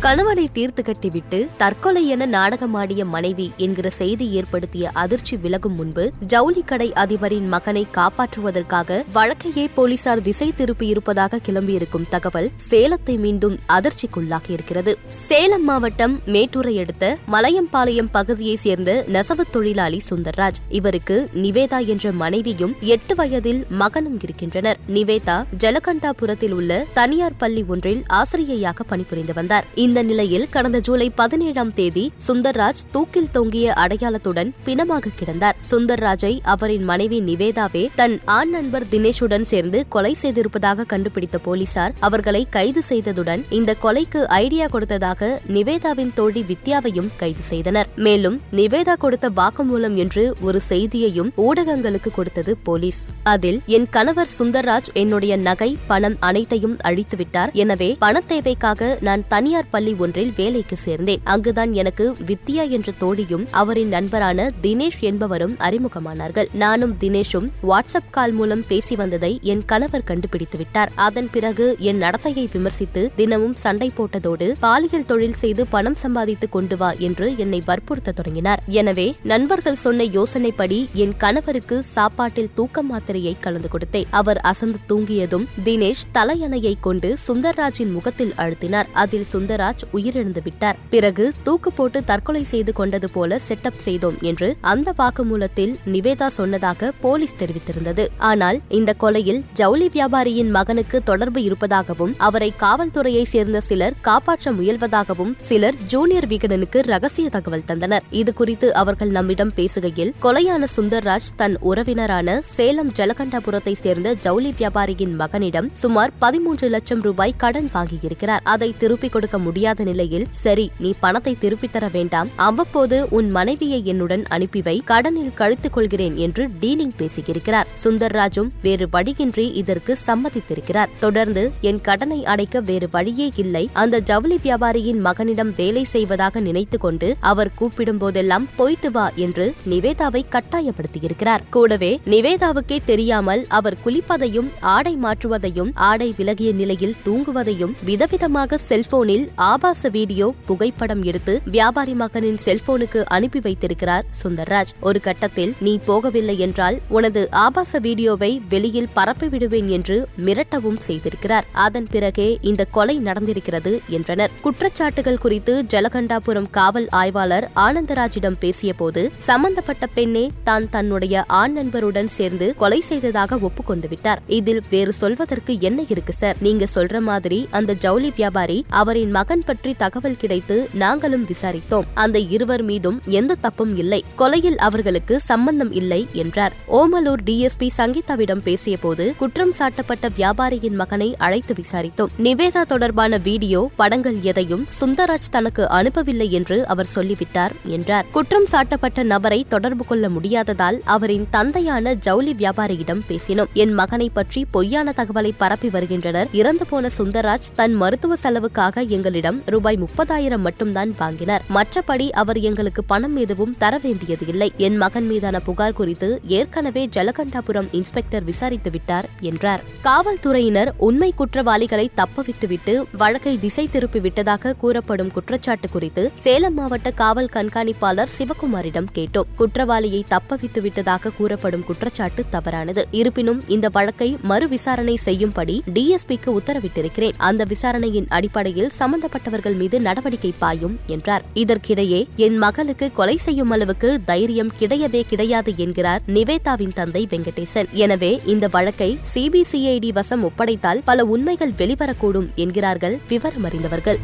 கணவனை தீர்த்து கட்டிவிட்டு தற்கொலை என நாடகமாடிய மனைவி என்கிற செய்தி ஏற்படுத்திய அதிர்ச்சி விலகும் முன்பு ஜவுளி கடை அதிபரின் மகனை காப்பாற்றுவதற்காக வழக்கையே போலீசார் திசை திருப்பியிருப்பதாக கிளம்பியிருக்கும் தகவல் சேலத்தை மீண்டும் அதிர்ச்சிக்குள்ளாகியிருக்கிறது. சேலம் மாவட்டம் மேட்டூரை அடுத்த மலையம்பாளையம் பகுதியைச் சேர்ந்த நெசவு தொழிலாளி சுந்தர்ராஜ். இவருக்கு நிவேதா என்ற மனைவியும் எட்டு வயதில் மகனும் இருக்கின்றனர். நிவேதா ஜலகண்டாபுரத்தில் உள்ள தனியார் பள்ளி ஒன்றில் ஆசிரியையாக பணிபுரிந்து வந்தார். இந்த நிலையில் கடந்த ஜூலை பதினேழாம் தேதி சுந்தர்ராஜ் தூக்கில் தொங்கிய அடையாளத்துடன் பிணமாக கிடந்தார். சுந்தர்ராஜை அவரின் மனைவி நிவேதாவே தன் ஆண் நண்பர் தினேஷுடன் சேர்ந்து கொலை செய்திருப்பதாக கண்டுபிடித்த போலீசார் அவர்களை கைது செய்ததுடன் இந்த கொலைக்கு ஐடியா கொடுத்ததாக நிவேதாவின் தோழி வித்யாவையும் கைது செய்தனர். மேலும் நிவேதா கொடுத்த வாக்குமூலம் என்று ஒரு செய்தியையும் ஊடகங்களுக்கு கொடுத்தது போலீஸ். அதில் என் கணவர் சுந்தர்ராஜ் என்னுடைய நகை பணம் அனைத்தையும் அழித்துவிட்டார். எனவே பண தேவைக்காக நான் தனியார் பள்ளி ஒன்றில் வேலைக்கு சேர்ந்தேன். அங்குதான் எனக்கு வித்யா என்ற தோழியும் அவரின் நண்பரான தினேஷ் என்பவரும் அறிமுகமானார்கள். நானும் தினேஷும் வாட்ஸ்அப் கால் மூலம் பேசி வந்ததை என் கணவர் கண்டுபிடித்து விட்டார். அதன் பிறகு என் நடத்தையை விமர்சித்து தினமும் சண்டை போட்டதோடு பாலியல் தொழில் செய்து பணம் சம்பாதித்து கொண்டு வா என்று என்னை வற்புறுத்த தொடங்கினார். எனவே நண்பர்கள் சொன்ன யோசனைப்படி என் கணவருக்கு சாப்பாட்டில் தூக்க மாத்திரையை கலந்து கொடுத்தேன். அவர் அசந்து தூங்கியதும் தினேஷ் தலையணையை கொண்டு சுந்தர்ராஜின் முகத்தில் அழுத்தினார். அதில் சுந்தரா ராஜ் உயிரிழந்து விட்டார். பிறகு தூக்கு போட்டு தற்கொலை செய்து கொண்டது போல செட்டப் செய்தோம் என்று அந்த வாக்குமூலத்தில் நிவேதா சொன்னதாக போலீஸ் தெரிவித்திருந்தது. ஆனால் இந்த கொலையில் ஜவுளி வியாபாரியின் மகனுக்கு தொடர்பு இருப்பதாகவும் அவரை காவல்துறையை சேர்ந்த சிலர் காப்பாற்ற முயல்வதாகவும் சிலர் ஜூனியர் விகடனுக்கு ரகசிய தகவல் தந்தனர். இது குறித்து அவர்கள் நம்மிடம் பேசுகையில் கொலையான சுந்தர்ராஜ் தன் உறவினரான சேலம் ஜலகண்டாபுரத்தை சேர்ந்த ஜவுளி வியாபாரியின் மகனிடம் சுமார் பதிமூன்று லட்சம் ரூபாய் கடன் வாங்கியிருக்கிறார். அதை திருப்பிக் கொடுக்க முடியும் முடியாத நிலையில் சரி நீ பணத்தை திருப்பித் தர வேண்டாம். அவ்வப்போது உன் மனைவியை என்னுடன் அனுப்பிவை கடனில் கழித்துக் கொள்கிறேன் என்று டீலிங் பேசியிருக்கிறார். சுந்தர்ராஜும் வேறு வழியின்றி இதற்கு சம்மதித்திருக்கிறார். தொடர்ந்து என் கடனை அடைக்க வேறு வழியே இல்லை. அந்த ஜவுளி வியாபாரியின் மகனிடம் வேலை செய்வதாக நினைத்துக் கொண்டு அவர் கூப்பிடும் போதெல்லாம் போயிட்டு வா என்று நிவேதாவை கட்டாயப்படுத்தியிருக்கிறார். கூடவே நிவேதாவுக்கே தெரியாமல் அவர் குளிப்பதையும் ஆடை மாற்றுவதையும் ஆடை விலகிய நிலையில் தூங்குவதையும் விதவிதமாக செல்போனில் ஆபாச வீடியோ புகைப்படம் எடுத்து வியாபாரி மகனின் செல்போனுக்கு அனுப்பி வைத்திருக்கிறார் சுந்தர்ராஜ். ஒரு கட்டத்தில் நீ போகவில்லை என்றால் உனது ஆபாச வீடியோவை வெளியில் பரப்பிவிடுவேன் என்று மிரட்டவும் செய்திருக்கிறார். அதன் பிறகே இந்த கொலை நடந்திருக்கிறது என்றனர். குற்றச்சாட்டுகள் குறித்து ஜலகண்டாபுரம் காவல் ஆய்வாளர் ஆனந்தராஜிடம் பேசியபோது சம்பந்தப்பட்ட பெண்ணே தான் தன்னுடைய ஆண் நண்பருடன் சேர்ந்து கொலை செய்ததாக ஒப்புக்கொண்டு விட்டார். இதில் வேறு சொல்வதற்கு என்ன இருக்கு சார்? நீங்க சொல்ற மாதிரி அந்த ஜவுளி வியாபாரி அவரின் மகன் பற்றி தகவல் கிடைத்து நாங்களும் விசாரித்தோம். அந்த இருவர் மீதும் எந்த தப்பும் இல்லை. கொலையில் அவர்களுக்கு சம்பந்தம் இல்லை என்றார். ஓமலூர் டிஎஸ்பி சங்கீதாவிடம் பேசியபோது குற்றம் சாட்டப்பட்ட வியாபாரியின் மகனை அழைத்து விசாரித்தோம். நிவேதா தொடர்பான வீடியோ படங்கள் எதையும் சுந்தராஜ் தனக்கு அனுப்பவில்லை என்று அவர் சொல்லிவிட்டார் என்றார். குற்றம் சாட்டப்பட்ட நபரை தொடர்பு கொள்ள முடியாததால் அவரின் தந்தையான ஜவுளி வியாபாரியிடம் பேசினோம். என் மகனை பற்றி பொய்யான தகவலை பரப்பி வருகின்றனர். இறந்து போன சுந்தராஜ் தன் மருத்துவ செலவுக்காக எங்களிடம் ரூபாய் முப்பதாயிரம் மட்டும்தான் வாங்கினார். மற்றபடி அவர் எங்களுக்கு பணம் எதுவும் தர வேண்டியது இல்லை என் மகன் மீதான புகார் குறித்து ஏற்கனவே ஜலகண்டாபுரம் இன்ஸ்பெக்டர் விசாரித்து விட்டார் என்றார். காவல்துறையினர் உண்மை குற்றவாளிகளை தப்பவிட்டுவிட்டு வழக்கை திசை திருப்பி விட்டதாக கூறப்படும் குற்றச்சாட்டு குறித்து சேலம் மாவட்ட காவல் கண்காணிப்பாளர் சிவகுமாரிடம் கேட்டோம். குற்றவாளியை தப்பவிட்டு விட்டதாக கூறப்படும் குற்றச்சாட்டு தவறானது. இருப்பினும் இந்த வழக்கை மறு விசாரணை செய்யும்படி டிஎஸ்பிக்கு உத்தரவிட்டிருக்கிறேன். அந்த விசாரணையின் அடிப்படையில் சம்பந்த சம்பந்தப்பட்டவர்கள் மீது நடவடிக்கை பாயும் என்றார். இதற்கிடையே என் மகளுக்கு கொலை செய்யும் அளவுக்கு தைரியம் கிடையவே கிடையாது என்கிறார் நிவேதாவின் தந்தை வெங்கடேசன். எனவே இந்த வழக்கை சிபிசிஐடி வசம் ஒப்படைத்தால் பல உண்மைகள் வெளிவரக்கூடும் என்கிறார்கள் விவரம் அறிந்தவர்கள்